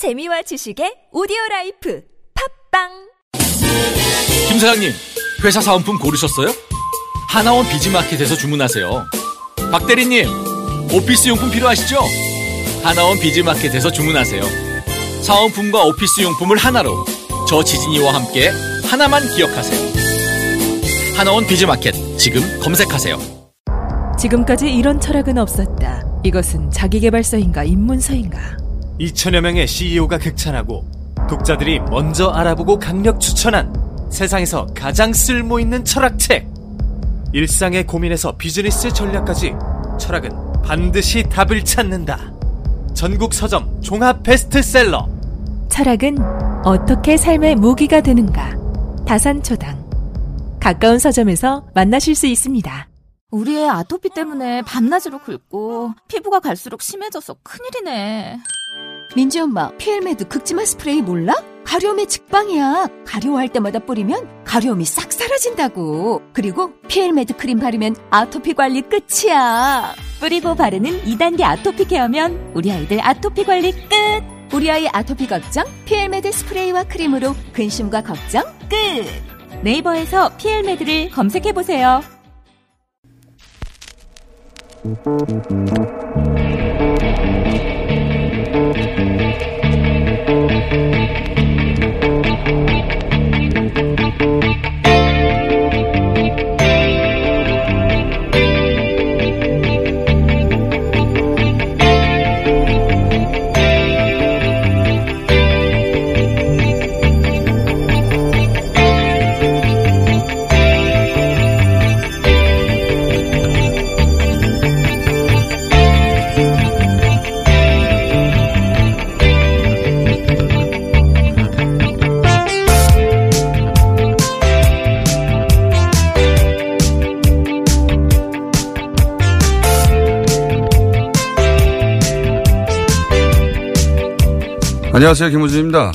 재미와 지식의 오디오 라이프 팟빵 김 사장님, 회사 사은품 고르셨어요? 하나원 비즈마켓에서 주문하세요. 박 대리님, 오피스 용품 필요하시죠? 하나원 비즈마켓에서 주문하세요. 사은품과 오피스 용품을 하나로 저 지진희와 함께 하나만 기억하세요. 하나원 비즈마켓 지금 검색하세요. 지금까지 이런 철학은 없었다. 이것은 자기개발서인가 입문서인가? 2천여 명의 CEO가 극찬하고 독자들이 먼저 알아보고 강력 추천한 세상에서 가장 쓸모 있는 철학책. 일상의 고민에서 비즈니스 전략까지 철학은 반드시 답을 찾는다. 전국 서점 종합 베스트셀러. 철학은 어떻게 삶의 무기가 되는가? 다산초당. 가까운 서점에서 만나실 수 있습니다. 우리 애 아토피 때문에 밤낮으로 긁고 피부가 갈수록 심해져서 큰일이네. 민지 엄마, 피엘메드 극지마 스프레이 몰라? 가려움에 직방이야. 가려워할 때마다 뿌리면 가려움이 싹 사라진다고. 그리고 피엘메드 크림 바르면 아토피 관리 끝이야. 뿌리고 바르는 2단계 아토피 케어면 우리 아이들 아토피 관리 끝. 우리 아이 아토피 걱정 피엘메드 스프레이와 크림으로 근심과 걱정 끝. 네이버에서 피엘메드를 검색해 보세요. Música 안녕하세요. 김호준입니다.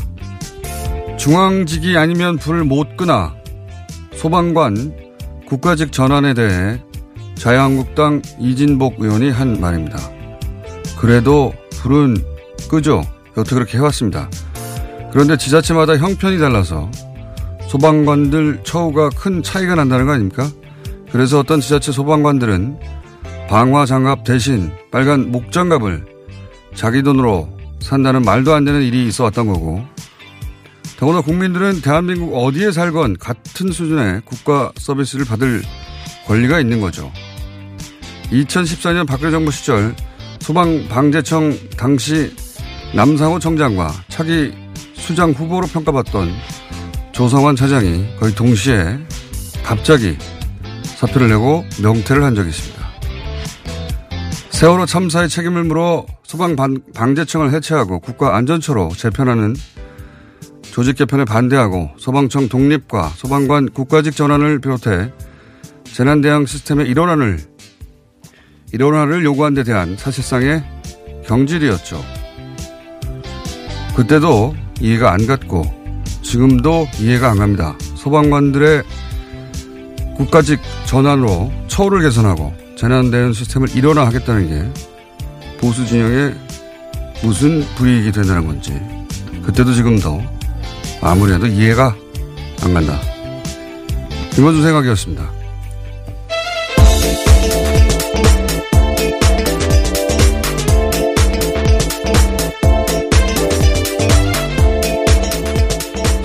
중앙직이 아니면 불못 끄나 소방관 국가직 전환에 대해 자유한국당 이진복 의원이 한 말입니다. 그래도 불은 끄죠. 여태 그렇게 해왔습니다. 그런데 지자체마다 형편이 달라서 소방관들 처우가 큰 차이가 난다는 거 아닙니까? 그래서 어떤 지자체 소방관들은 방화 장갑 대신 빨간 목장갑을 자기 돈으로 산다는 말도 안 되는 일이 있어 왔던 거고 더구나 국민들은 대한민국 어디에 살건 같은 수준의 국가 서비스를 받을 권리가 있는 거죠. 2014년 박근혜 정부 시절 소방방재청 당시 남상호 청장과 차기 수장 후보로 평가받던 조성환 차장이 거의 동시에 갑자기 사표를 내고 명퇴를 한 적이 있습니다. 세월호 참사의 책임을 물어 소방방재청을 해체하고 국가안전처로 재편하는 조직 개편에 반대하고 소방청 독립과 소방관 국가직 전환을 비롯해 재난대응 시스템의 일원화를 일원화를 요구한 데 대한 사실상의 경질이었죠. 그때도 이해가 안 갔고 지금도 이해가 안 갑니다. 소방관들의 국가직 전환으로 처우를 개선하고 재난대응 시스템을 일원화하겠다는 게 보수 진영의 무슨 불이익이 된다는 건지 그때도 지금도 아무리 해도 이해가 안 간다. 김원준 생각이었습니다.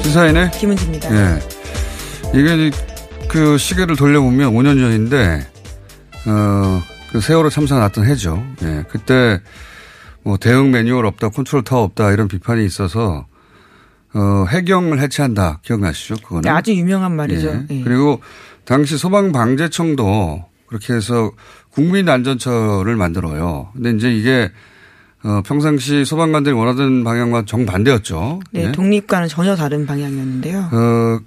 시사인의 김은지입니다. 예. 이게 그 시계를 돌려보면 5년 전인데 어, 그 세월호 참사가 났던 해죠. 예. 그때 뭐 대응 매뉴얼 없다, 컨트롤 타워 없다 이런 비판이 있어서 어, 해경을 해체한다. 기억나시죠? 그거는. 네, 아주 유명한 말이죠. 예. 예. 그리고 당시 소방방재청도 그렇게 해서 국민안전처를 만들어요. 근데 이제 이게 어, 평상시 소방관들이 원하던 방향과 정반대였죠. 네, 예. 독립과는 전혀 다른 방향이었는데요. 어,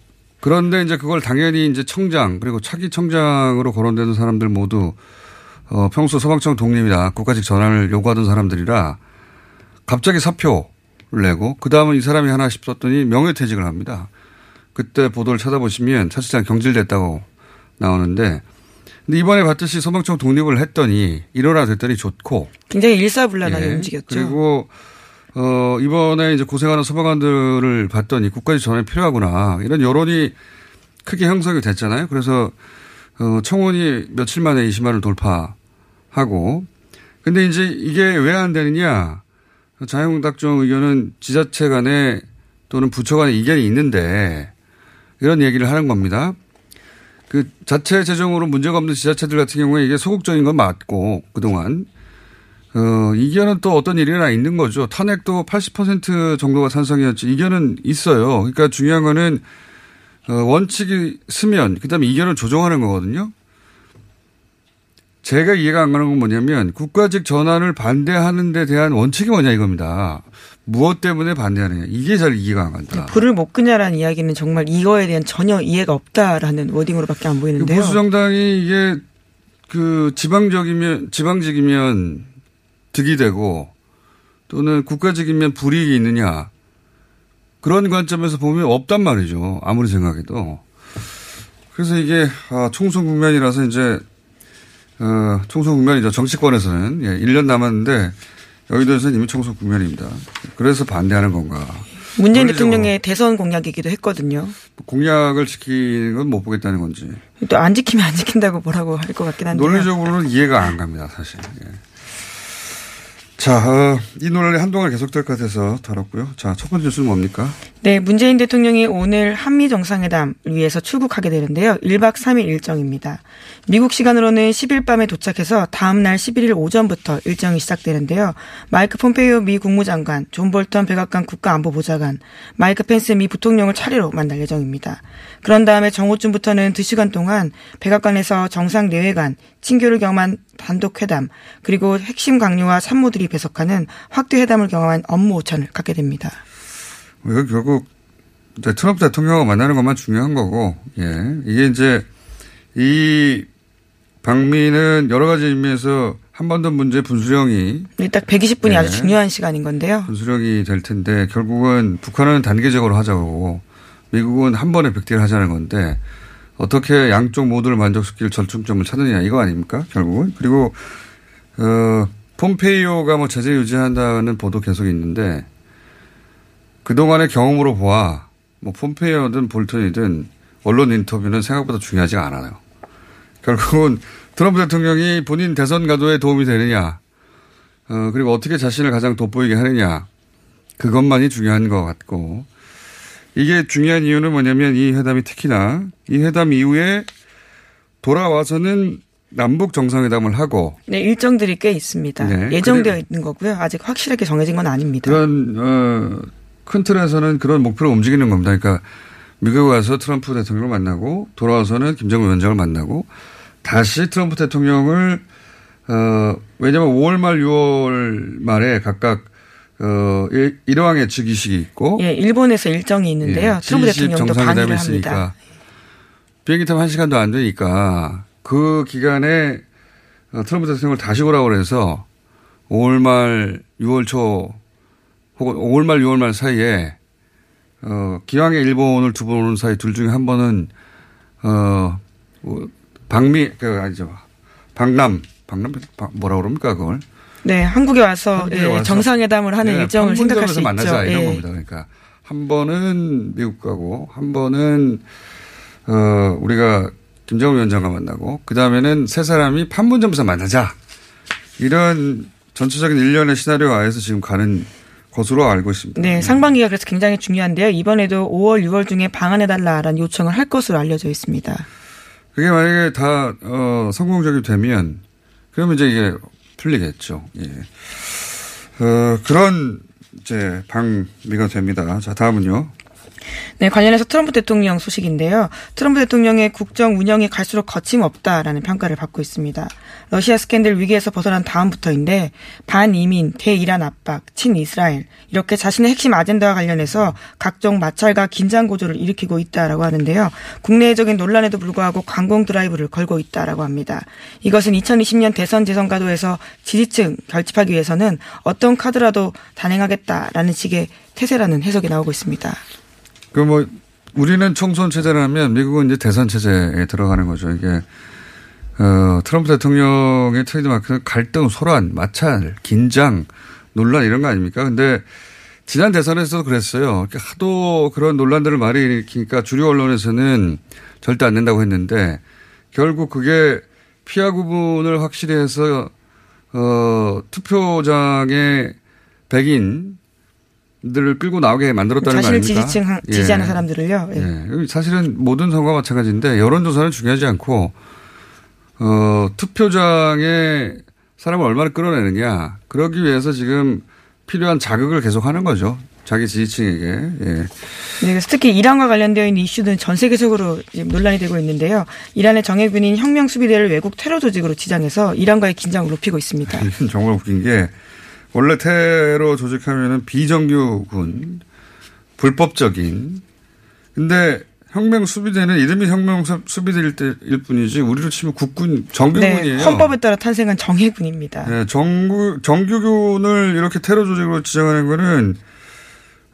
그런데 이제 그걸 당연히 이제 청장 그리고 차기 청장으로 거론되는 사람들 모두 어, 평소 소방청 독립이나 국가직 전환을 요구하던 사람들이라 갑자기 사표를 내고 그 다음은 이 사람이 하나 싶었더니 명예퇴직을 합니다. 그때 보도를 찾아보시면 사실상 경질됐다고 나오는데 근데 이번에 봤듯이 소방청 독립을 했더니 일어나 됐더니 좋고 굉장히 일사불란하게 예. 움직였죠. 그리고 어, 이번에 이제 고생하는 소방관들을 봤더니 국가지 전환이 필요하구나. 이런 여론이 크게 형성이 됐잖아요. 그래서, 어, 청원이 며칠 만에 20만을 돌파하고. 근데 이제 이게 왜 안 되느냐. 자유한국당 의견은 지자체 간에 또는 부처 간에 이견이 있는데 이런 얘기를 하는 겁니다. 그 자체 재정으로 문제가 없는 지자체들 같은 경우에 이게 소극적인 건 맞고 그동안 어, 이견은 또 어떤 일이나 있는 거죠. 탄핵도 80% 정도가 찬성이었지. 이견은 있어요. 그러니까 중요한 거는 어, 원칙이 쓰면 그다음에 이견을 조정하는 거거든요. 제가 이해가 안 가는 건 뭐냐면 국가직 전환을 반대하는 데 대한 원칙이 뭐냐 이겁니다. 무엇 때문에 반대하느냐. 이게 잘 이해가 안 간다. 불을 못 끄냐라는 이야기는 정말 이거에 대한 전혀 이해가 없다라는 워딩으로밖에 안 보이는데요. 보수 정당이 이게 그 지방적이면 지방직이면 득이 되고 또는 국가직이면 불이익이 있느냐 그런 관점에서 보면 없단 말이죠. 아무리 생각해도. 그래서 이게 아, 총선 국면이라서 이제 어, 총선 국면이죠. 정치권에서는 예, 1년 남았는데 여의도에서는 이미 총선 국면입니다. 그래서 반대하는 건가. 문재인 대통령의 대선 공약이기도 했거든요. 공약을 지키는 건 못 보겠다는 건지. 또 안 지키면 안 지킨다고 뭐라고 할 것 같긴 한데. 논리적으로는 이해가 안 갑니다, 사실. 예. 자, 어, 이 논란이 한동안 계속될 것 같아서 다뤘고요. 자, 첫 번째 뉴스는 뭡니까? 네, 문재인 대통령이 오늘 한미 정상회담을 위해서 출국하게 되는데요. 1박 3일 일정입니다. 미국 시간으로는 10일 밤에 도착해서 다음 날 11일 오전부터 일정이 시작되는데요. 마이크 폼페이오 미 국무장관, 존 볼턴 백악관 국가안보보좌관, 마이크 펜스 미 부통령을 차례로 만날 예정입니다. 그런 다음에 정오쯤부터는 2시간 동안 백악관에서 정상 내외간 친교를 겸한 단독 회담, 그리고 핵심 각료와 참모들이 배석하는 확대 회담을 겸한 업무 오찬을 갖게 됩니다. 이거 결국 이제 트럼프 대통령과 만나는 것만 중요한 거고, 예. 이게 이제 이 방미는 여러 가지 의미에서 한번더 문제 분수령이 네, 딱 120분이 네. 아주 중요한 시간인 건데요. 분수령이 될 텐데 결국은 북한은 단계적으로 하자고 미국은 한 번에 백대를 하자는 건데 어떻게 양쪽 모두를 만족시킬 절충점을 찾느냐 이거 아닙니까 결국은 그리고 어 폼페이오가 뭐 제재 유지한다는 보도 계속 있는데 그동안의 경험으로 보아 뭐 폼페이오든 볼턴이든 언론 인터뷰는 생각보다 중요하지가 않아요. 결국은 트럼프 대통령이 본인 대선 가도에 도움이 되느냐, 어, 그리고 어떻게 자신을 가장 돋보이게 하느냐, 그것만이 중요한 것 같고, 이게 중요한 이유는 뭐냐면 이 회담이 특히나 이 회담 이후에 돌아와서는 남북 정상회담을 하고 네, 일정들이 꽤 있습니다. 네, 예정되어 있는 거고요. 아직 확실하게 정해진 건 아닙니다. 그런 어, 큰 틀에서는 그런 목표로 움직이는 겁니다. 그러니까 미국 와서 트럼프 대통령을 만나고 돌아와서는 김정은 위원장을 만나고 다시 트럼프 대통령을 어, 왜냐하면 5월 말 6월 말에 각각 어, 일- 일왕의 즉위식이 있고 예, 일본에서 일정이 있는데요. 예, 트럼프 G20 대통령도 정상회담이 반기를 있으니까 합니다. 비행기 타면 한 시간도 안 되니까 그 기간에 어, 트럼프 대통령을 다시 오라고 해서 5월 말 6월 초 혹은 5월 말 6월 말 사이에 어, 기왕에 일본을 두 번 오는 사이 둘 중에 한 번은 어, 뭐, 방미 그 아니죠 방남 방남 방- 뭐라 그럽니까 그걸 네, 한국에 와서, 한국에 예, 와서 정상회담을 하는 네, 일정을 생각할 수 판문점에서 있죠. 만나자 이런 예. 겁니다. 그러니까 한 번은 미국 가고 한 번은 어 우리가 김정은 위원장과 만나고 그 다음에는 세 사람이 판문점에서 만나자 이런 전체적인 일련의 시나리오 하에서 지금 가는 것으로 알고 있습니다. 네, 상반기가 그래서 굉장히 중요한데요. 이번에도 5월, 6월 중에 방한해달라라는 요청을 할 것으로 알려져 있습니다. 그게 만약에 다 어, 성공적이 되면 그러면 이제 이게 풀리겠죠. 예. 어, 그런 이제 방미가 됩니다. 자 다음은요. 네, 관련해서 트럼프 대통령 소식인데요. 트럼프 대통령의 국정 운영이 갈수록 거침없다라는 평가를 받고 있습니다. 러시아 스캔들 위기에서 벗어난 다음부터인데 반이민, 대이란 압박, 친이스라엘 이렇게 자신의 핵심 아젠다와 관련해서 각종 마찰과 긴장 고조를 일으키고 있다라고 하는데요. 국내적인 논란에도 불구하고 관공 드라이브를 걸고 있다라고 합니다. 이것은 2020년 대선 재선 가도에서 지지층 결집하기 위해서는 어떤 카드라도 단행하겠다라는 식의 태세라는 해석이 나오고 있습니다. 그 뭐 우리는 총선 체제라면 미국은 이제 대선 체제에 들어가는 거죠. 이게 어 트럼프 대통령의 트레이드마크는 갈등, 소란, 마찰, 긴장 논란 이런 거 아닙니까? 근데 지난 대선에서도 그랬어요. 하도 그런 논란들을 많이 일으키니까 주류 언론에서는 절대 안 된다고 했는데 결국 그게 피하 구분을 확실히 해서 어, 투표장에 백인 들을 끌고 나오게 만들었다는 거 아닙니까? 자신을 지지층, 지지하는 예. 사람들을요. 예. 예. 사실은 모든 선거와 마찬가지인데 여론조사는 중요하지 않고 어, 투표장에 사람을 얼마나 끌어내느냐. 그러기 위해서 지금 필요한 자극을 계속 하는 거죠. 자기 지지층에게. 예. 네, 그래서 특히 이란과 관련되어 있는 이슈는 전 세계적으로 논란이 되고 있는데요. 이란의 정예군인 혁명 수비대를 외국 테러 조직으로 지정해서 이란과의 긴장을 높이고 있습니다. 정말 웃긴 게 원래 테러 조직하면은 비정규군 불법적인 근데 혁명 수비대는 이름이 혁명 수비대일 때일 뿐이지 우리로 치면 국군 정규군이에요. 네, 헌법에 따라 탄생한 정예군입니다. 네, 정규 정규군을 이렇게 테러 조직으로 지정하는 거는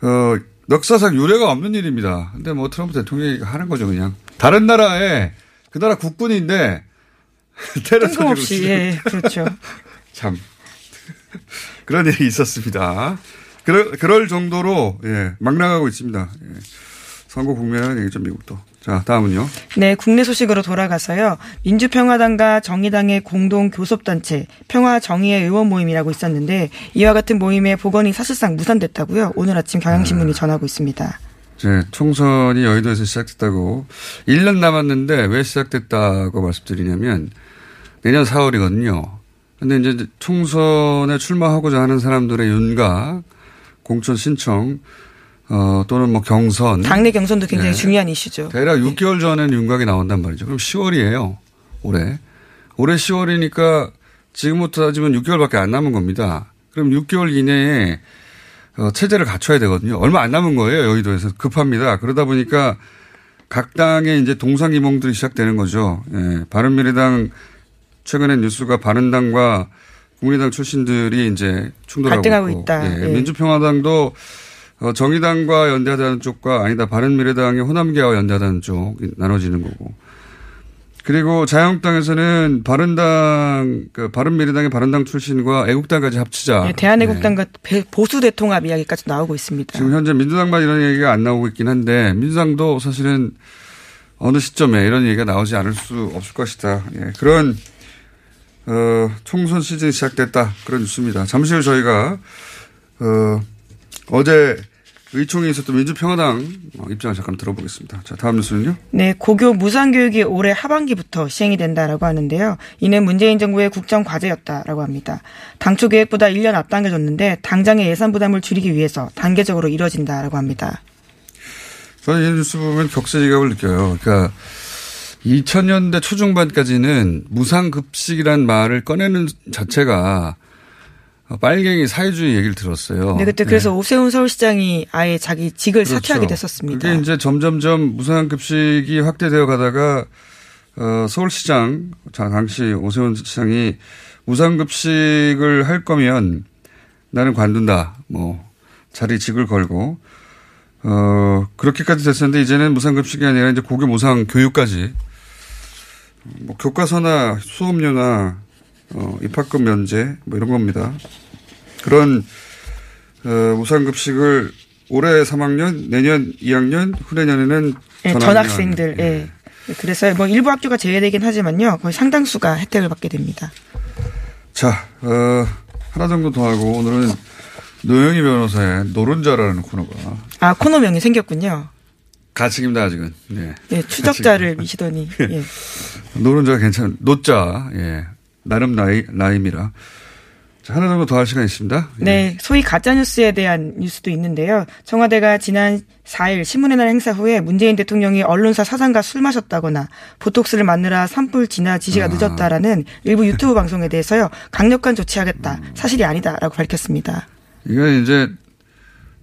어 역사상 유례가 없는 일입니다. 근데 뭐 트럼프 대통령이 하는 거죠 그냥 다른 나라에 그 나라 국군인데 테러 조직으로 없이 예, 그렇죠. 참 그런 일이 있었습니다. 그럴, 그럴 정도로 예, 막 나가고 있습니다. 예. 선거 국면이라는 얘기죠, 미국도. 자, 다음은요. 네, 국내 소식으로 돌아가서요. 민주평화당과 정의당의 공동 교섭단체 평화정의의 의원 모임이라고 있었는데 이와 같은 모임의 복원이 사실상 무산됐다고요. 오늘 아침 경향신문이 아. 전하고 있습니다. 네, 총선이 여의도에서 시작됐다고 1년 남았는데 왜 시작됐다고 말씀드리냐면 내년 4월이거든요. 근데 이제 총선에 출마하고자 하는 사람들의 윤곽, 공천 신청, 어, 또는 뭐 경선. 당내 경선도 굉장히 네. 중요한 이슈죠. 대략 6개월 전에는 윤곽이 나온단 말이죠. 그럼 10월이에요. 올해. 올해 10월이니까 지금부터 따지면 6개월밖에 안 남은 겁니다. 그럼 6개월 이내에 어, 체제를 갖춰야 되거든요. 얼마 안 남은 거예요. 여의도에서. 급합니다. 그러다 보니까 각 당의 이제 동상이몽들이 시작되는 거죠. 예. 바른미래당 최근에 뉴스가 바른당과 국민의당 출신들이 이제 충돌하고 갈등하고 있다. 예. 예. 민주평화당도 어, 정의당과 연대하다는 쪽과 아니다 바른미래당의 호남계와 연대하다는 쪽 나눠지는 거고. 그리고 자유한국당에서는 바른당, 그 바른미래당의 바른당 출신과 애국당까지 합치자. 네, 대한애국당과 네. 보수 대통합 이야기까지 나오고 있습니다. 지금 현재 민주당만 이런 얘기가 안 나오고 있긴 한데 민주당도 사실은 어느 시점에 이런 얘기가 나오지 않을 수 없을 것이다. 예, 그런 어, 총선 시즌이 시작됐다 그런 뉴스입니다. 잠시 후 저희가 어, 어제 의총에 있었던 민주평화당 입장을 잠깐 들어보겠습니다. 자, 다음 뉴스는요? 네, 고교 무상교육이 올해 하반기부터 시행이 된다라고 하는데요. 이는 문재인 정부의 국정 과제였다라고 합니다. 당초 계획보다 1년 앞당겨졌는데 당장의 예산 부담을 줄이기 위해서 단계적으로 이뤄진다라고 합니다. 저는 이 뉴스 보면 격세지감을 느껴요. 그러니까 2000년대 초중반까지는 무상급식이란 말을 꺼내는 자체가 어, 빨갱이 사회주의 얘기를 들었어요. 네, 그때 그래서 네. 오세훈 서울시장이 아예 자기 직을 그렇죠. 사퇴하게 됐었습니다. 그게 이제 점점점 무상급식이 확대되어 가다가 어, 서울시장 당시 오세훈 시장이 무상급식을 할 거면 나는 관둔다. 뭐 자리 직을 걸고 어 그렇게까지 됐었는데 이제는 무상급식이 아니라 이제 고교 무상 교육까지 뭐 교과서나 수업료나 어, 입학금 면제 뭐 이런 겁니다. 그런 어, 무상급식을 올해 3학년, 내년 2학년, 후내년에는 네, 전학생들. 예. 네. 그래서 뭐 일부 학교가 제외되긴 하지만요. 거의 상당수가 혜택을 받게 됩니다. 자, 어, 하나 정도 더 하고 오늘은 노영희 변호사의 노른자라는 코너가 아 코너명이 생겼군요. 가칭입니다 아직은. 네. 네 추적자를 미시더니. 예. 노른자가 괜찮. 노자. 예. 나름 나이, 나임이라. 자, 하나 정도 더 할 시간 있습니다. 예. 네, 소위 가짜 뉴스에 대한 뉴스도 있는데요. 청와대가 지난 4일 신문의 날 행사 후에 문재인 대통령이 언론사 사장과 술 마셨다거나 보톡스를 맞느라 산불 진화 지시가 아. 늦었다라는 일부 유튜브 방송에 대해서요. 강력한 조치하겠다. 사실이 아니다라고 밝혔습니다. 이건 이제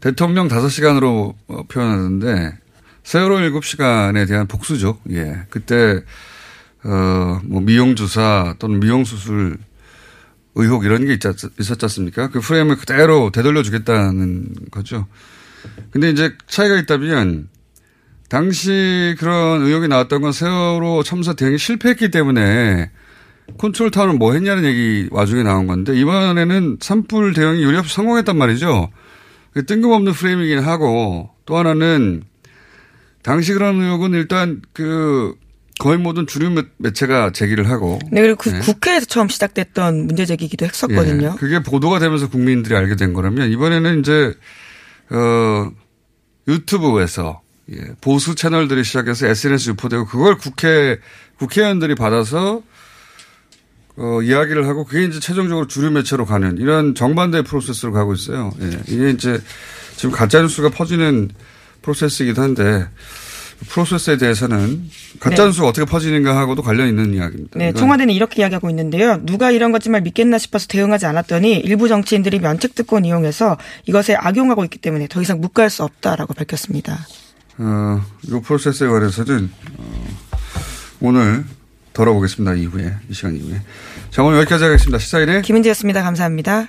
대통령 5시간으로 어, 표현하는데 세월호 7시간에 대한 복수죠. 예. 그때 어, 뭐 미용주사 또는 미용수술 의혹 이런 게 있지, 있었지 않습니까? 그 프레임을 그대로 되돌려 주겠다는 거죠. 근데 이제 차이가 있다면 당시 그런 의혹이 나왔던 건 세월호 참사 대응이 실패했기 때문에 컨트롤 타워는 뭐 했냐는 얘기 와중에 나온 건데 이번에는 산불 대응이 요리 없이 성공했단 말이죠. 뜬금없는 프레임이긴 하고 또 하나는 당시 그런 의혹은 일단 그 거의 모든 주류 매체가 제기를 하고. 네, 그리고 그 네. 국회에서 처음 시작됐던 문제 제기기도 했었거든요. 예, 그게 보도가 되면서 국민들이 알게 된 거라면 이번에는 이제, 어, 유튜브에서 예, 보수 채널들이 시작해서 SNS 유포되고 그걸 국회, 국회의원들이 받아서 어, 이야기를 하고 그게 이제 최종적으로 주류 매체로 가는 이런 정반대 프로세스로 가고 있어요. 예, 이게 이제 지금 가짜 뉴스가 퍼지는 프로세스이기도 한데 프로세스에 대해서는 가짜뉴스가 네. 어떻게 퍼지는가 하고도 관련 있는 이야기입니다. 네, 청와대는 이렇게 이야기하고 있는데요. 누가 이런 것지만 믿겠나 싶어서 대응하지 않았더니 일부 정치인들이 면책 특권 이용해서 이것에 악용하고 있기 때문에 더 이상 묵과할 수 없다라고 밝혔습니다. 어, 이 프로세스에 관해서는 어, 오늘 돌아보겠습니다. 이후에 이 시간 이후에. 자 오늘 여기까지 하겠습니다. 시사인의 김은지였습니다. 감사합니다.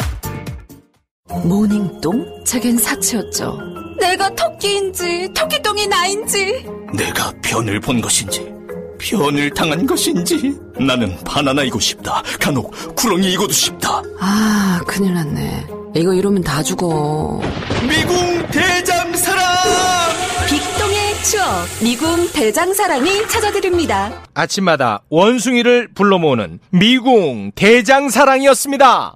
모닝똥? 제겐 사치였죠. 내가 토끼인지 토끼똥이 나인지 내가 변을 본 것인지 변을 당한 것인지 나는 바나나이고 싶다. 간혹 구렁이이고도 싶다. 아 큰일 났네. 이거 이러면 다 죽어. 미궁 대장사랑! 빅동의 추억 미궁 대장사랑이 찾아드립니다. 아침마다 원숭이를 불러 모으는 미궁 대장사랑이었습니다.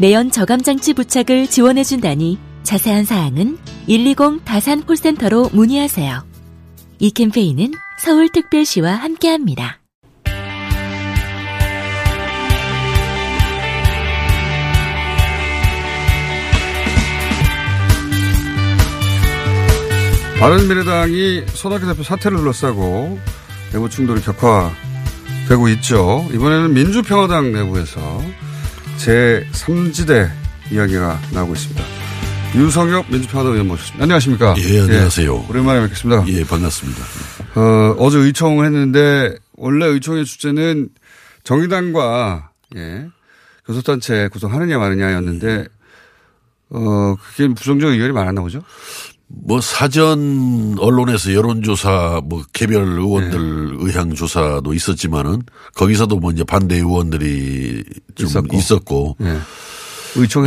내연 저감장치 부착을 지원해준다니 자세한 사항은 120 다산 콜센터로 문의하세요. 이 캠페인은 서울특별시와 함께합니다. 바른미래당이 손학규 대표 사퇴를 둘러싸고 내부 충돌이 격화되고 있죠. 이번에는 민주평화당 내부에서 제3지대 이야기가 나오고 있습니다. 유성엽 민주평화당 의원 모셨습니다. 안녕하십니까? 예, 안녕하세요. 예, 오랜만에 뵙겠습니다. 예, 반갑습니다. 어, 어제 의총을 했는데 원래 의총의 주제는 정의당과 예, 교섭단체 구성하느냐 마느냐였는데 어, 그게 부정적 의견이 많았나 보죠? 뭐 사전 언론에서 여론조사 뭐 개별 의원들 네. 의향 조사도 있었지만은 거기서도 뭐 이제 반대 의원들이 좀 있었고, 있었고. 네.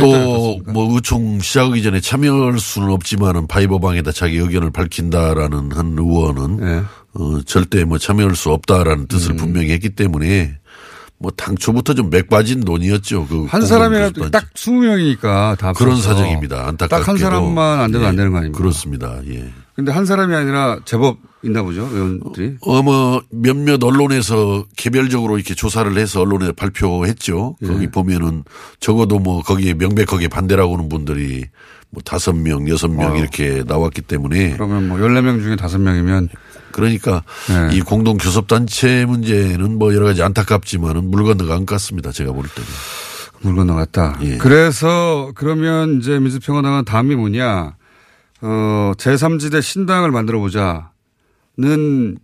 또뭐 의총 시작하기 전에 참여할 수는 없지만은 바이버방에다 자기 의견을 밝힌다라는 한 의원은 네. 어 절대 뭐 참여할 수 없다라는 뜻을 음. 분명히 했기 때문에 뭐 당초부터 좀 맥빠진 논의였죠. 그 한 사람이라도 딱 20명이니까 다 그런 사정입니다. 안타깝게도 딱한 사람만 안 돼도 예, 안 되는 거 아닙니까? 그렇습니다. 예. 근데 한 사람이 아니라 제법 있나 보죠, 의원들이. 어, 뭐 몇몇 언론에서 개별적으로 이렇게 조사를 해서 언론에 발표했죠. 예. 거기 보면은 적어도 뭐 거기에 명백하게 반대라고 하는 분들이 뭐 다섯 명, 여섯 명 어. 이렇게 나왔기 때문에 그러면 뭐 열네 명 중에 다섯 명이면 그러니까 네. 이 공동 교섭단체 문제는 뭐 여러 가지 안타깝지만은 물 건너가 안 갔습니다. 제가 볼 때는. 물 건너갔다. 예. 그래서 그러면 이제 민주평화당은 다음이 뭐냐. 어, 제3지대 신당을 만들어 보자는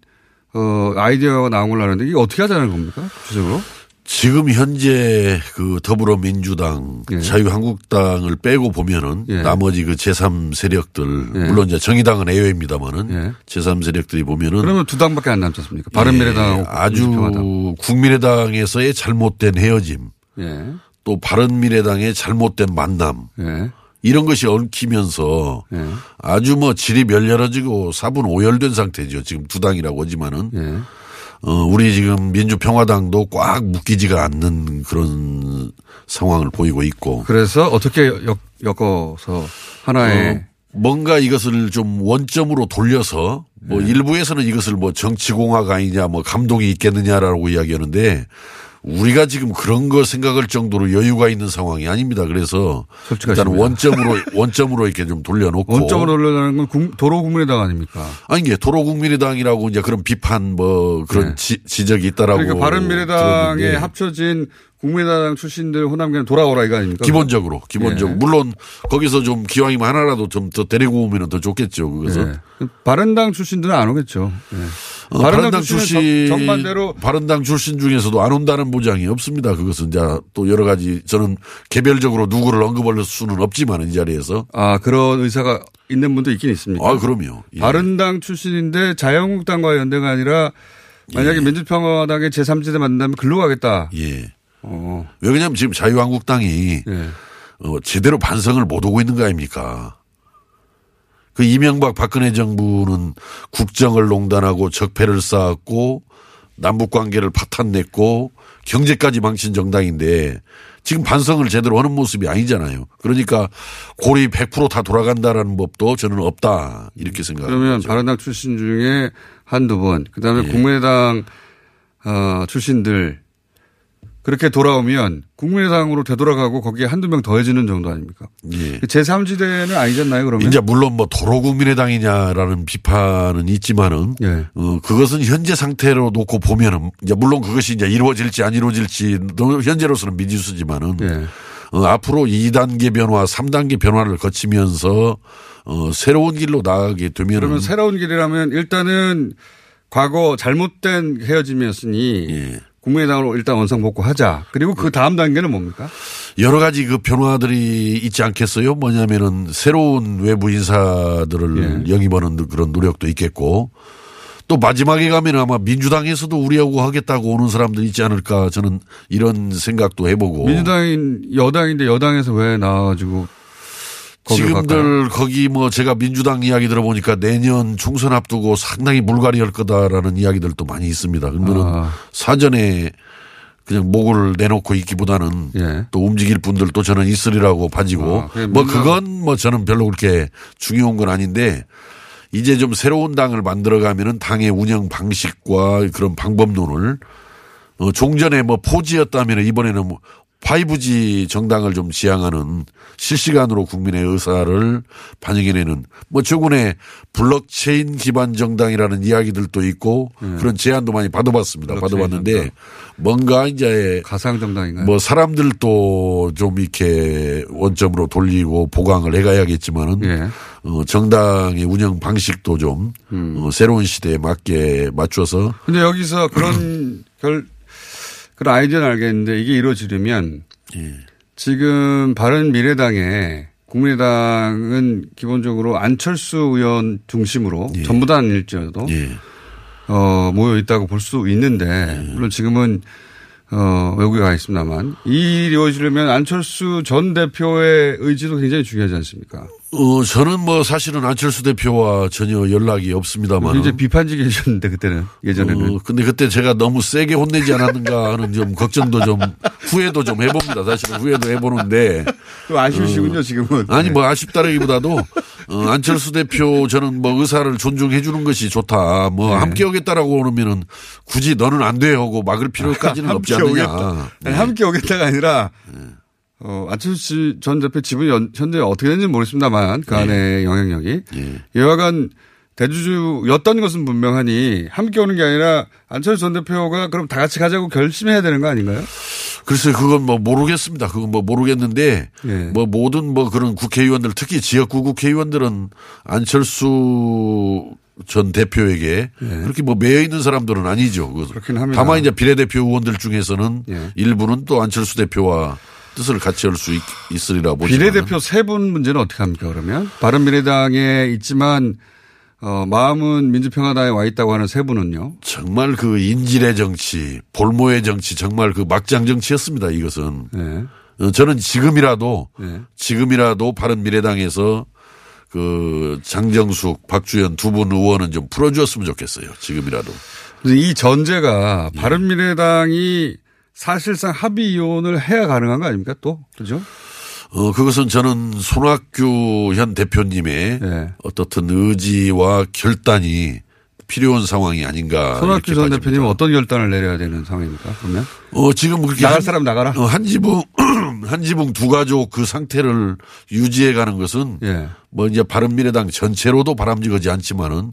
어, 아이디어가 나온 걸로 아는데 이게 어떻게 하자는 겁니까? 구체적으로? 지금 현재 그 더불어민주당, 예. 자유한국당을 빼고 보면은 예. 나머지 그 제3 세력들 예. 물론 이제 정의당은 예외입니다만은 예. 제3 세력들이 보면은 그러면 두 당밖에 안 남지 않습니까? 바른미래당하고 예, 아주 민주평화당. 국민의당에서의 잘못된 헤어짐 예. 또 바른미래당의 잘못된 만남 예. 이런 것이 얽히면서 예. 아주 뭐 질이 멸렬해지고 사분 오열된 상태죠. 지금 두 당이라고 하지만은 예. 어, 우리 지금 민주평화당도 꽉 묶이지가 않는 그런 상황을 보이고 있고. 그래서 어떻게 엮, 엮어서 하나의 어, 뭔가 이것을 좀 원점으로 돌려서 뭐 일부에서는 이것을 뭐 정치공학 아니냐 뭐 감동이 있겠느냐라고 이야기하는데 우리가 지금 그런 거 생각할 정도로 여유가 있는 상황이 아닙니다. 그래서 일단 솔직하십니다. 원점으로 원점으로 이렇게 좀 돌려놓고 원점으로 올려가는 건 국- 도로 국민의당 아닙니까? 아니 이게 도로국민의당이라고 이제 그런 비판 뭐 그런 지, 지적이 있다라고 네. 그러니까 바른미래당에 합쳐진 국민의당 출신들 호남계는 돌아오라 이거 아닙니까? 기본적으로 기본적으로 예. 물론 거기서 좀 기왕이면 하나라도 좀 더 데리고 오면 더 좋겠죠. 그래서 예. 바른당 출신들은 안 오겠죠. 예. 어, 바른당 출신 정- 정반대로 바른당 출신 중에서도 안 온다는 보장이 없습니다. 그것은 이제 또 여러 가지 저는 개별적으로 누구를 언급할 수는 없지만 이 자리에서 아 그런 의사가 있는 분도 있긴 있습니까? 아 그럼요. 예. 바른당 출신인데 자유한국당과 연대가 아니라 만약에 민주평화당의 제3지대 만나면 글로 가겠다. 예. 어. 왜냐하면 지금 자유한국당이 예. 어, 제대로 반성을 못 오고 있는 거 아닙니까? 그 이명박 박근혜 정부는 국정을 농단하고 적폐를 쌓았고 남북 관계를 파탄냈고 경제까지 망친 정당인데 지금 반성을 제대로 하는 모습이 아니잖아요. 그러니까 고리 100%다 돌아간다라는 법도 저는 없다 이렇게 생각합니다. 그러면 바른당 출신 중에 한두 분, 그 다음에 예. 국민의당 어, 출신들 그렇게 돌아오면 국민의 당으로 되돌아가고 거기에 한두 명 더해지는 정도 아닙니까? 예. 제3지대는 아니잖아요, 그러면. 이제 물론 뭐 도로 국민의 당이냐라는 비판은 있지만은 예. 어 그것은 현재 상태로 놓고 보면은 이제 물론 그것이 이제 이루어질지 안 이루어질지도 현재로서는 미지수지만은 예. 어 앞으로 2단계 변화, 3단계 변화를 거치면서 어 새로운 길로 나가게 되면은 그러면 새로운 길이라면 일단은 과거 잘못된 헤어짐이었으니 예. 국민의당으로 일단 원상복구 하자. 그리고 그 다음 단계는 뭡니까? 여러 가지 그 변화들이 있지 않겠어요? 뭐냐면은 새로운 외부 인사들을 예. 영입하는 그런 노력도 있겠고 또 마지막에 가면 아마 민주당에서도 우리하고 하겠다고 오는 사람들 있지 않을까 저는 이런 생각도 해보고 민주당인 여당인데 여당에서 왜 나와가지고? 지금들 거기 뭐 제가 민주당 이야기 들어보니까 내년 총선 앞두고 상당히 물갈이할 거다라는 이야기들도 많이 있습니다. 그러면은 아. 사전에 그냥 목을 내놓고 있기보다는 예. 또 움직일 분들도 저는 있으리라고 봐지고 아, 뭐 그건 뭐 저는 별로 그렇게 중요한 건 아닌데 이제 좀 새로운 당을 만들어가면은 당의 운영 방식과 그런 방법론을 어, 종전에 뭐 포지였다면 이번에는 뭐 5G 정당을 좀 지향하는 실시간으로 국민의 의사를 반영해내는 뭐 최근에 블록체인 기반 정당이라는 이야기들도 있고 그런 제안도 많이 받아봤습니다. 네. 받아봤는데 정당. 뭔가 이제 가상 정당인가요? 뭐 사람들도 좀 이렇게 원점으로 돌리고 보강을 해가야겠지만은 예. 어, 정당의 운영 방식도 좀 음. 어, 새로운 시대에 맞게 맞춰서 근데 여기서 그런 결 그런 아이디어는 알겠는데 이게 이루어지려면 예. 지금 바른 미래당에 국민의당은 기본적으로 안철수 의원 중심으로 전부 다 아닐지라도 예. 어, 모여 있다고 볼 수 있는데 물론 지금은 어, 외국에 가 있습니다만 이 일이 이루어지려면 안철수 전 대표의 의지도 굉장히 중요하지 않습니까? 어, 저는 뭐 사실은 안철수 대표와 전혀 연락이 없습니다만. 굉장히 비판적이셨는데 그때는 예전에는 어, 근데 그때 제가 너무 세게 혼내지 않았는가 하는 좀 걱정도 좀 후회도 좀 해봅니다. 사실은 후회도 해보는데. 좀 아쉬우시군요, 지금은. 아니 뭐 아쉽다라기보다도 어, 안철수 대표 저는 뭐 의사를 존중해 주는 것이 좋다. 뭐 네. 함께 오겠다라고 그러면은 굳이 너는 안 돼 하고 막을 필요까지는 없지 않느냐. 오겠다. 아니, 함께 오겠다가 아니라 어, 안철수 전 대표 지분이 연- 현재 어떻게 되는지 모르겠습니다만 그 안에 영향력이 여하간 대주주였던 것은 분명하니 함께 오는 게 아니라 안철수 전 대표가 그럼 다 같이 가자고 결심해야 되는 거 아닌가요? 글쎄 그건 뭐 모르겠습니다. 그건 뭐 모르겠는데 예. 뭐 모든 뭐 그런 국회의원들 특히 지역구 국회의원들은 안철수 전 대표에게 그렇게 뭐 매여 있는 사람들은 아니죠. 그 그렇긴 합니다. 다만 이제 비례대표 의원들 중에서는 예. 일부는 또 안철수 대표와 뜻을 같이 할수 있으리라 보지. 비례대표 세 분 문제는 어떻게 합니까 그러면 바른미래당에 있지만 어, 마음은 민주평화당에 와 있다고 하는 세 분은요. 정말 그 인질의 정치, 볼모의 정치, 정말 그 막장 정치였습니다. 이것은. 네. 어, 저는 지금이라도 네. 지금이라도 바른 미래당에서 그 장정숙, 박주연 두분 의원은 좀 풀어주었으면 좋겠어요. 지금이라도. 이 전제가 바른미래당이 사실상 합의 이혼을 해야 가능한 거 아닙니까 또 그죠? 어, 그것은 저는 손학규 현 대표님의 네. 어떻든 의지와 결단이 필요한 상황이 아닌가. 손학규 전. 대표님은 어떤 결단을 내려야 되는 상황입니까 그러면? 어, 지금 그렇게. 나갈 한- 사람 나가라. 어, 한 지붕, 한 지붕 두 가족 그 상태를 유지해 가는 것은 예. 뭐 이제 바른 미래당 전체로도 바람직하지 않지만은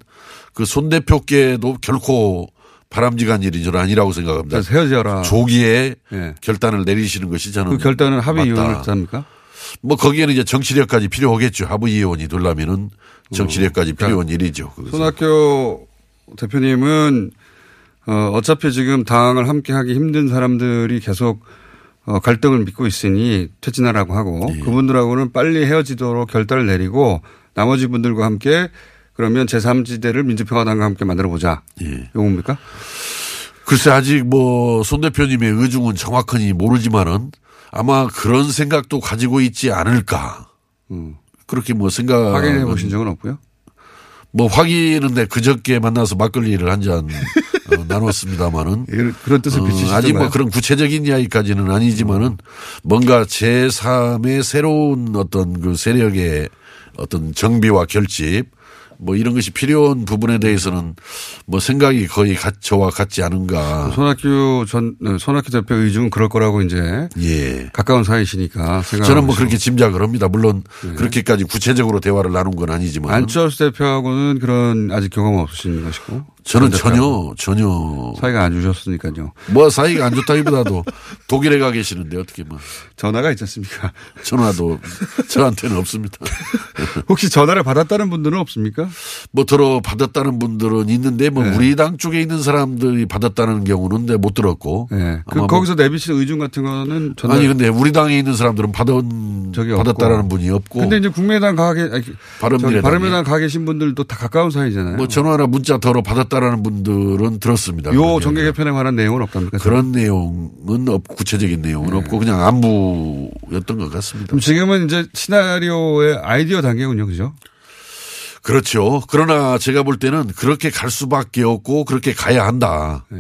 그 손 대표께도 결코 바람직한 일이 저는 아니라고 생각합니다. 헤어져라. 조기에 예. 결단을 내리시는 것이 저는 그 결단은 합의 맞다. 이혼을 합니까? 뭐 거기에는 이제 정치력까지 필요하겠죠. 합의 이혼이 되려면은 정치력까지 필요한 일이죠. 그것은. 손학규 대표님은 어, 어차피 지금 당을 함께 하기 힘든 사람들이 계속 어, 갈등을 믿고 있으니 퇴진하라고 하고 예. 그분들하고는 빨리 헤어지도록 결단을 내리고 나머지 분들과 함께 그러면 제3지대를 민주평화당과 함께 만들어 보자. 예. 요겁니까? 글쎄 아직 뭐 손 대표님의 의중은 정확하니 모르지만은 아마 그런 생각도 가지고 있지 않을까. 그렇게 뭐 생각. 음. 확인해 보신 적은 없고요. 뭐 확인은 내 그저께 만나서 막걸리를 한잔 어, 나눴습니다마는 그런 뜻을 어, 비치시던가요? 아직 뭐 그런 구체적인 이야기까지는 아니지만은 뭔가 제3의 새로운 어떤 그 세력의 어떤 정비와 결집 뭐 이런 것이 필요한 부분에 대해서는 뭐 생각이 거의 같, 저와 같지 않은가. 손학규 전 어, 손학규 대표 의중은 그럴 거라고 이제 예. 가까운 사이시니까 생각. 저는 뭐 그렇게 짐작을 합니다. 물론 그렇게까지 구체적으로 대화를 나눈 건 아니지만 안철수 대표하고는 그런 아직 경험 없으신 것이고. 저는 전 전혀. 전혀 사이가 안 좋으셨으니까요. 뭐 사이가 안 좋다기보다도 독일에 가 계시는데 어떻게 뭐 전화가 있지 않습니까? 전화도 저한테는 없습니다. 혹시 전화를 받았다는 분들은 없습니까? 뭐 들어 받았다는 분들은 있는데 뭐 네. 우리 당 쪽에 있는 사람들이 받았다는 경우는 내못 들었고. 네. 그 뭐- 거기서 내비치는 의중 같은 거는 전화. 아니 근데 우리 당에 있는 사람들은 받은 적이 받았다라는 없고. 분이 없고. 근데 이제 국민의당 가 계, 아니, 바른미래당이. 저기 바른미래당 가 계신 분들도 다 가까운 사이잖아요. 뭐 전화나 문자 더러 받았다 라는 분들은 들었습니다. 요 그런 정계. 개편에 관한 내용은 없답니까? 그런 내용은 없고 구체적인 내용은 없고 그냥 안부였던 것 같습니다. 지금은 이제 시나리오의 아이디어 단계군요, 그죠? 그렇죠. 그러나 제가 볼 때는 그렇게 갈 수밖에 없고 그렇게 가야 한다. 네.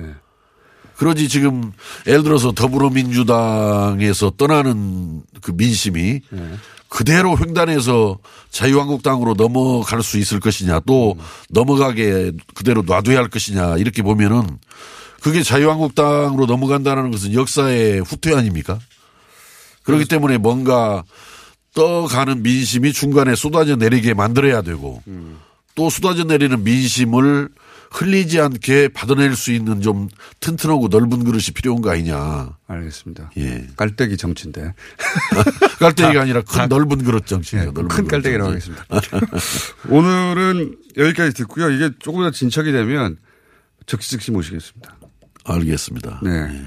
그러지 지금 예를 들어서 더불어민주당에서 떠나는 그 민심이 네. 그대로 횡단해서 자유한국당으로 넘어갈 수 있을 것이냐 또 음. 넘어가게 그대로 놔둬야 할 것이냐 이렇게 보면은 그게 자유한국당으로 넘어간다는 것은 역사의 후퇴 아닙니까? 그렇기 때문에 뭔가 떠가는 민심이 중간에 쏟아져 내리게 만들어야 되고 음. 또 쏟아져 내리는 민심을 흘리지 않게 받아낼 수 있는 좀 튼튼하고 넓은 그릇이 필요한 거 아니냐. 알겠습니다. 예. 깔때기 정치인데. 깔때기가 아니라 큰 넓은 그릇 정치죠. 넓은 예, 큰 깔때기라고 정치. 하겠습니다. 오늘은 여기까지 듣고요. 이게 조금 더 진척이 되면 적시 즉시 모시겠습니다. 알겠습니다. 네.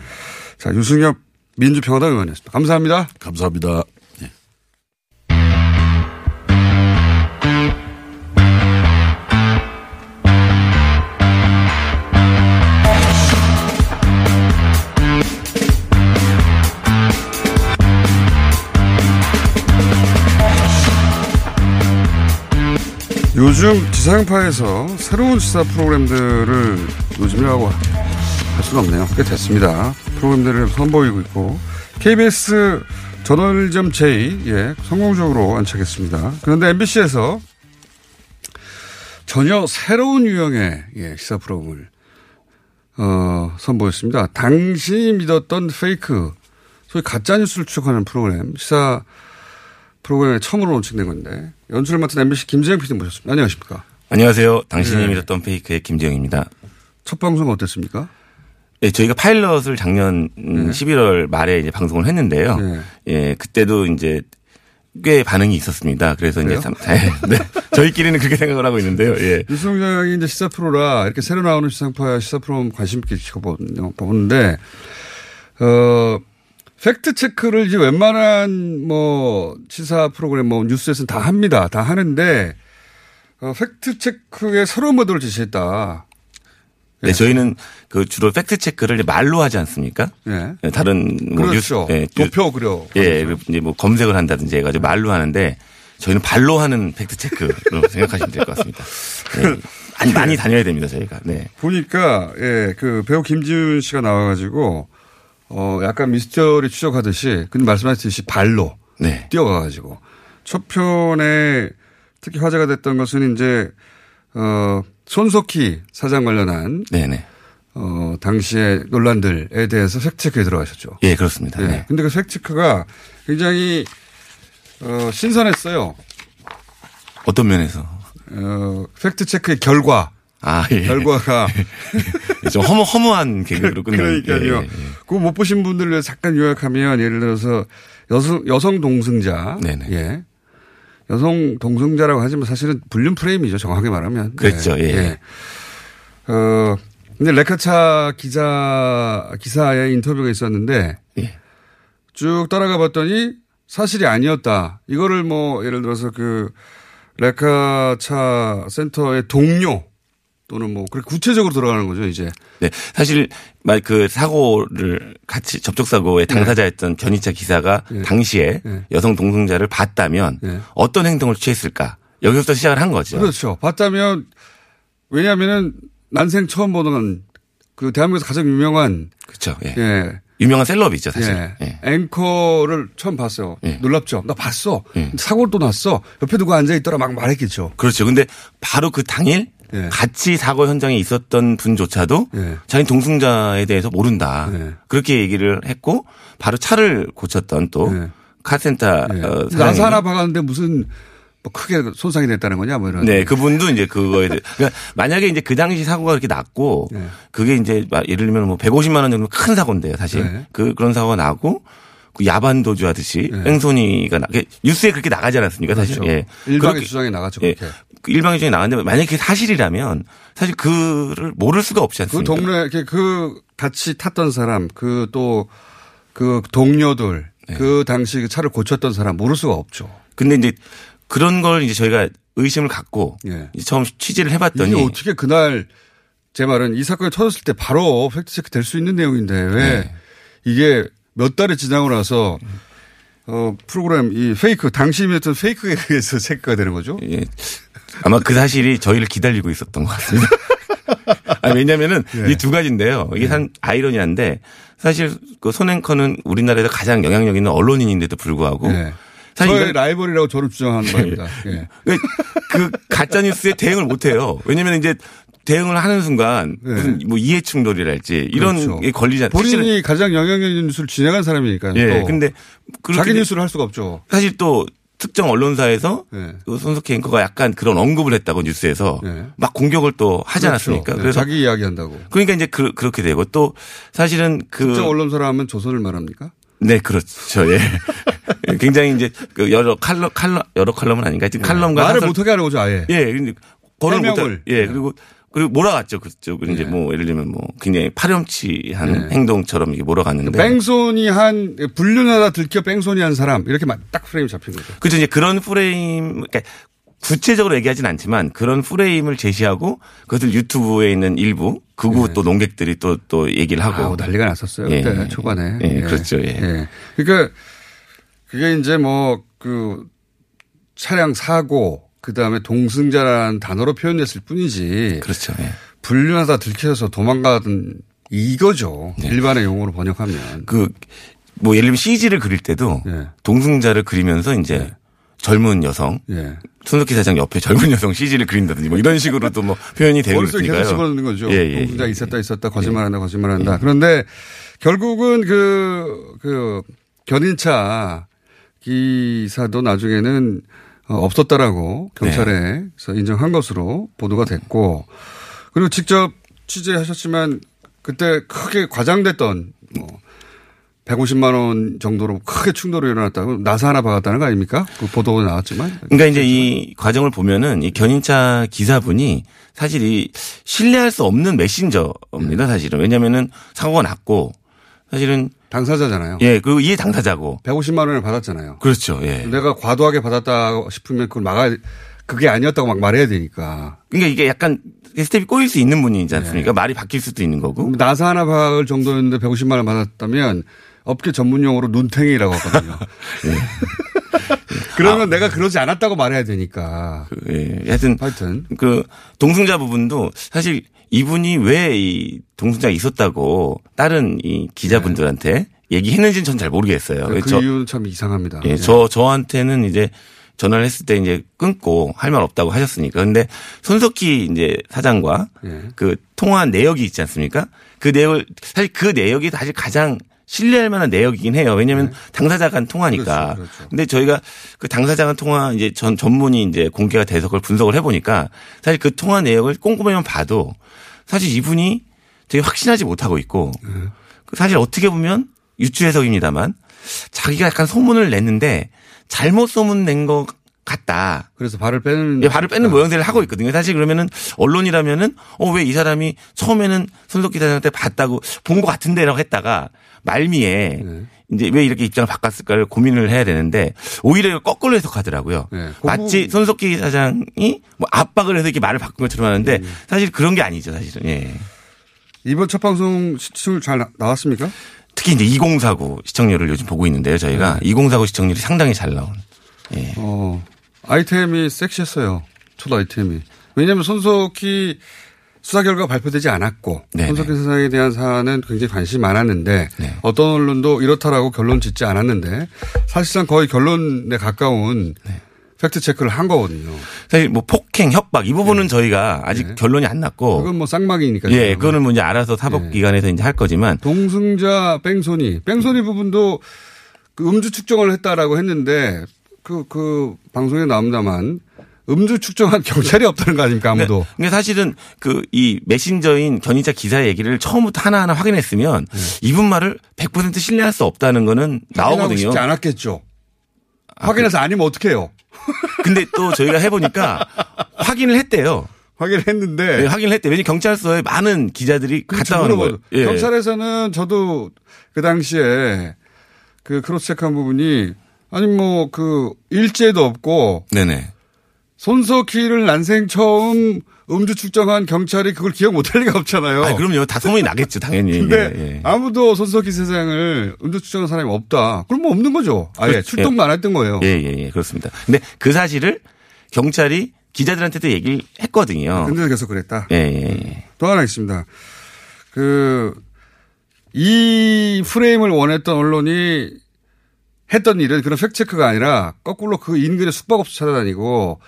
자, 유승엽 민주평화당 의원이었습니다. 감사합니다. 감사합니다. 요즘 지상파에서 새로운 시사 프로그램들을 요즘이라고 할 수는 없네요. 꽤 됐습니다. 프로그램들을 선보이고 있고 KBS 저널점 J 예 성공적으로 안착했습니다. 그런데 MBC에서 전혀 새로운 유형의 예, 시사 프로그램을 어, 선보였습니다. 당신이 믿었던 페이크 소위 가짜 뉴스를 추적하는 프로그램 시사 프로그램에 처음으로 론칭된 건데 연출을 맡은 MBC 김재영 PD 모셨습니다. 안녕하십니까? 안녕하세요. 당신이 네. 믿었던 페이크의 김재영입니다. 첫 방송 어땠습니까? 네, 저희가 파일럿을 작년 음, 11월 말에 이제 방송을 했는데요. 네. 예, 그때도 이제 꽤 반응이 있었습니다. 그래서 이제 그래요? 참, 네, 네. 저희끼리는 그렇게 생각을 하고 있는데요. 예. 유승 장이 이제 시사 프로라 이렇게 새로 나오는 시상파야 시사 프로는 관심 있게 지켜보는데, 어, 팩트 체크를 이제 웬만한 뭐 시사 프로그램 뭐 뉴스에서는 다 합니다. 다 하는데, 어, 팩트 체크에 새로운 모델을 제시했다. 네, 저희는 그 주로 팩트 체크를 말로 하지 않습니까? 예. 네, 다른 뭐 그렇죠. 뉴스, 예, 도표 그려. 예, 그리고 이제 뭐 검색을 한다든지 해가지고 말로 하는데 저희는 발로 하는 팩트 체크로 생각하시면 될 것 같습니다. 네. 많이, 많이 다녀야 됩니다, 저희가. 네. 보니까 예, 그 배우 김지훈 씨가 나와가지고 어 약간 미스터리 추적하듯이 근데 말씀하셨듯이 발로 네. 뛰어가가지고 첫 편에 특히 화제가 됐던 것은 이제 어 손석희 사장 관련한 네네. 어 당시의 논란들에 대해서 팩트체크에 들어가셨죠. 예, 그렇습니다. 네. 네. 근데 그 팩트체크가 굉장히 어 신선했어요. 어떤 면에서? 어 팩트체크의 결과. 아, 예. 결과가 좀 허무, 허무한 개그로 끝나는. 그러니까요. 예, 예. 그거 못 보신 분들을 위해서 잠깐 요약하면 예를 들어서 여성, 여성 동승자. 네네. 예. 여성 동승자라고 하지만 사실은 불륜 프레임이죠. 정확하게 말하면. 그렇죠. 네. 예. 어, 근데 레카차 기자, 기사에 인터뷰가 있었는데. 예. 쭉 따라가 봤더니 사실이 아니었다. 이거를 뭐 예를 들어서 그 레카차 센터의 동료 또는 뭐 그렇게 구체적으로 들어가는 거죠, 이제. 네. 사실 말 그 사고를 같이 접촉 사고의 당사자였던 견이차 기사가 당시에 여성 동승자를 봤다면 어떤 행동을 취했을까? 여기서부터 시작을 한 거죠. 그렇죠. 봤다면 왜냐하면은 난생 처음 보는 그 대한민국에서 가장 유명한 그렇죠. 예. 예. 유명한 셀럽이죠, 사실. 예. 앵커를 처음 봤어요. 놀랍죠. 나 봤어. 사고를 또 났어. 옆에 누가 앉아 있더라 막 말했겠죠. 그렇죠. 근데 바로 그 당일 예. 같이 사고 현장에 있었던 분조차도 자기 동승자에 대해서 모른다. 예. 그렇게 얘기를 했고 바로 차를 고쳤던 또 카센터 예. 어, 나사 하나 박았는데 무슨 뭐 크게 손상이 됐다는 거냐 뭐 이런. 네, 그분도 이제 그거에 대해. 그러니까 만약에 이제 그 당시 사고가 그렇게 났고 네. 그게 이제 막 예를 들면 뭐 150만 원 정도 큰 사고인데요, 사실. 네. 그 그런 사고가 나고 그 야반 도주하듯이 뺑소니가 나, 뉴스에 그렇게 나가지 않았습니까, 사실. 그렇죠. 예. 일방의 주장이 나갔죠. 예. 그 일방의 주장이 나갔는데 만약에 그게 사실이라면 사실 그를 모를 수가 없지 그 않습니까? 동네 이렇게 그 같이 탔던 사람 그 또그 동료들 네. 그 당시 그 차를 고쳤던 사람 모를 수가 없죠. 근데 이제 그런 걸 이제 저희가 의심을 갖고 이제 처음 취재를 해봤더니 예. 이게 어떻게 그날 제 말은 이 사건이 터졌을 때 바로 팩트체크 될 수 있는 내용인데 왜 네. 이게 몇 달이 지나고 나서 어 프로그램 이 페이크 당시이었던 페이크에 의해서 체크가 되는 거죠? 예. 아마 그 사실이 저희를 기다리고 있었던 것 같습니다. 아니, 왜냐면은 예. 이두 가지인데요. 이게 한 아이러니한데 사실 그 손앵커는 우리나라에서 가장 영향력 있는 언론인인데도 불구하고 예. 사실 저의 라이벌이라고 저는 주장하는 바입니다. 예. 그, 그 가짜 뉴스에 대응을 못 해요. 왜냐면 이제 대응을 하는 순간 무슨 뭐 이해 충돌이랄지 이런 네. 그렇죠. 게 걸리잖아요. 본인이 가장 영향력 있는 뉴스를 진행한 사람이니까요. 예. 또. 근데 자기 돼- 뉴스를 할 수가 없죠. 사실 또 특정 언론사에서 네. 그 손석희 앵커가 약간 그런 언급을 했다고 뉴스에서 막 공격을 또 하지 그렇죠. 않았습니까? 네, 그래서 자기 이야기 한다고. 그러니까 이제 그, 그렇게 되고 또 사실은 그 특정 언론사라 하면 조선을 말합니까? 네, 그렇죠. 예. 굉장히 이제 그 여러 칼럼 칼럼 여러 칼럼은 아닌가? 칼럼과 네. 말을 사설- 못하게 하는 거죠, 아예. 예, 거를 못. 예, 그리고 그리고 몰아갔죠. 그쪽은 이제 뭐 예를 들면 뭐 굉장히 파렴치한 네. 행동처럼 이게 몰아갔는데 뺑소니 한 불륜하다 들켜 뺑소니 한 사람 이렇게 막딱 프레임 잡힌 거죠. 그죠 이제 그런 프레임 그러니까 구체적으로 얘기하진 않지만 그런 프레임을 제시하고 그것을 유튜브에 있는 일부 극우 또 농객들이 또또 얘기를 하고 네. 아우, 난리가 났었어요. 예. 그때 초반에. 예, 그렇죠. 예. 그러니까 그게 이제 뭐 그 차량 사고 그 다음에 동승자라는 단어로 표현됐을 뿐이지. 그렇죠. 예. 불륜하다 들켜서 도망가던 이거죠. 네. 일반의 용어로 번역하면. 그 뭐 예를 들면 CG를 그릴 때도 예. 동승자를 그리면서 이제 젊은 여성 예. 손석희 사장 옆에 젊은 여성 CG를 그린다든지 뭐 이런 식으로도 뭐 표현이 되고 있으니까요. 계속 집어넣는 거죠. 예, 예, 동승자 예. 있었다 있었다 거짓말한다 거짓말한다. 그런데 결국은 그, 그 견인차 기사도 나중에는 어, 없었다라고 경찰에서 인정한 것으로 보도가 됐고 그리고 직접 취재하셨지만 그때 크게 과장됐던 뭐 150만 원 정도로 크게 충돌이 일어났다고 나사 하나 박았다는 거 아닙니까? 그 보도가 나왔지만. 그러니까 이제 이 과정을 보면은 이 견인차 기사분이 사실 이 신뢰할 수 없는 메신저입니다. 사실은 왜냐면은 사고가 났고 사실은 당사자잖아요. 예, 그 이해 당사자고 150만 원을 받았잖아요. 그렇죠. 예. 내가 과도하게 받았다 싶으면 그걸 막아 그게 아니었다고 막 말해야 되니까. 그러니까 이게 약간 스텝이 꼬일 수 있는 분이지 않습니까? 말이 바뀔 수도 있는 거고. 나사 하나 박을 정도였는데 150만 원 받았다면 업계 전문 용어로 눈탱이라고 하거든요. 그러면 내가 그러지 않았다고 말해야 되니까. 예. 하여튼 하여튼 그 동승자 부분도 사실 이분이 왜 이 동승자가 있었다고 다른 이 기자분들한테 얘기했는지는 전 잘 모르겠어요. 그 저- 이유는 참 이상합니다. 예, 저 저한테는 이제 전화를 했을 때 이제 끊고 할 말 없다고 하셨으니까. 근데 손석희 이제 사장과 예. 그 통화한 내역이 있지 않습니까? 그 내역을 사실 그 내역이 사실 가장 신뢰할 만한 내역이긴 해요. 왜냐하면 당사자 간 통화니까. 네. 그렇죠, 그렇죠. 근데 저희가 그 당사자 간 통화 이제 전 전문이 이제 공개가 돼서 그걸 분석을 해보니까 사실 그 통화 내역을 꼼꼼히만 봐도 사실 이분이 되게 확신하지 못하고 있고 네. 그 사실 어떻게 보면 유추 해석입니다만 자기가 약간 소문을 냈는데 잘못 소문 낸 것 같다. 그래서 발을 빼는 예, 발을 빼는 모양새를 하고 있거든요. 사실 그러면은 언론이라면은 어 왜 이 사람이 처음에는 손석희 사장한테 봤다고 본 것 같은데라고 했다가 말미에 네. 이제 왜 이렇게 입장을 바꿨을까를 고민을 해야 되는데 오히려 거꾸로 해석하더라고요. 네. 마치 손석희 사장이 뭐 압박을 해서 이렇게 말을 바꾼 것처럼 하는데 음. 사실 그런 게 아니죠, 사실은. 예. 이번 첫 방송 시청률 잘 나- 나왔습니까? 특히 이제 2049 시청률을 요즘 보고 있는데요, 저희가 네. 2049 시청률이 상당히 잘 나온. 예. 어, 아이템이 섹시했어요. 첫 아이템이. 왜냐하면 손석희 수사 결과가 발표되지 않았고 네네. 손석희 사장에 대한 사안은 굉장히 관심이 많았는데 네. 어떤 언론도 이렇다라고 결론 짓지 않았는데 사실상 거의 결론에 가까운 네. 팩트 체크를 한 거거든요. 사실 뭐 폭행, 협박 이 부분은 저희가 아직 네. 결론이 안 났고 그건 뭐 쌍막이니까. 예. 그거는 뭐 이제 알아서 사법기관에서 이제 할 거지만 동승자 뺑소니. 뺑소니 부분도 그 음주 측정을 했다라고 했는데 그, 그 방송에 나옵니다만 음주 측정한 경찰이 없다는 거 아닙니까 아무도. 근데 사실은 그 이 메신저인 견인차 기사의 얘기를 처음부터 하나하나 확인했으면 이분 말을 100% 신뢰할 수 없다는 거는 나오거든요. 싶지 않았겠죠. 확인해서 아니면 어떡해요. 근데 또 저희가 해보니까 확인을 했대요. 확인을 했는데. 네, 확인을 했대. 왜냐면 경찰서에 많은 기자들이 그렇죠. 갔다 오는 거예요. 예. 경찰에서는 저도 그 당시에 그 크로스 체크한 부분이 아니 뭐 그 일제도 없고 네네. 손석희를 난생 처음 음주 측정한 경찰이 그걸 기억 못할 리가 없잖아요. 아, 그럼요. 다 소문이 나겠죠, 당연히. 근데 예, 예. 아무도 손석희 세상을 음주 측정한 사람이 없다. 그럼 뭐 없는 거죠. 아예 그렇죠. 출동도 안 했던 거예요. 예, 예, 예. 그렇습니다. 근데 그 사실을 경찰이 기자들한테도 얘기를 했거든요. 근데 계속 그랬다. 예, 예, 예. 또 하나 있습니다. 그, 이 프레임을 원했던 언론이 했던 일은 그런 팩트체크가 아니라 거꾸로 그 인근의 숙박업소 찾아다니고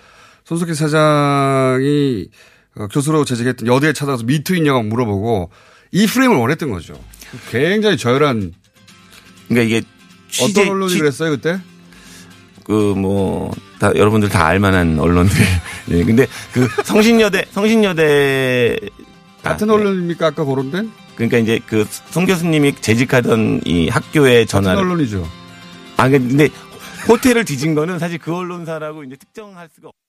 손석희 사장이 어, 교수로 재직했던 여대에 찾아가서 미투 있냐고 물어보고 이 프레임을 원했던 거죠. 굉장히 저열한 그러니까 이게 취재, 어떤 언론이 취- 그랬어요 그때? 그, 뭐, 다, 여러분들 다 알만한 언론들. 예, 근데 그 성신여대, 성신여대. 같은 아, 언론입니까 아까 거론된? 그러니까 이제 그 송 교수님이 재직하던 이 학교에 전화를. 언론이죠. 아, 근데 호텔을 뒤진 거는 사실 그 언론사라고 이제 특정할 수가 없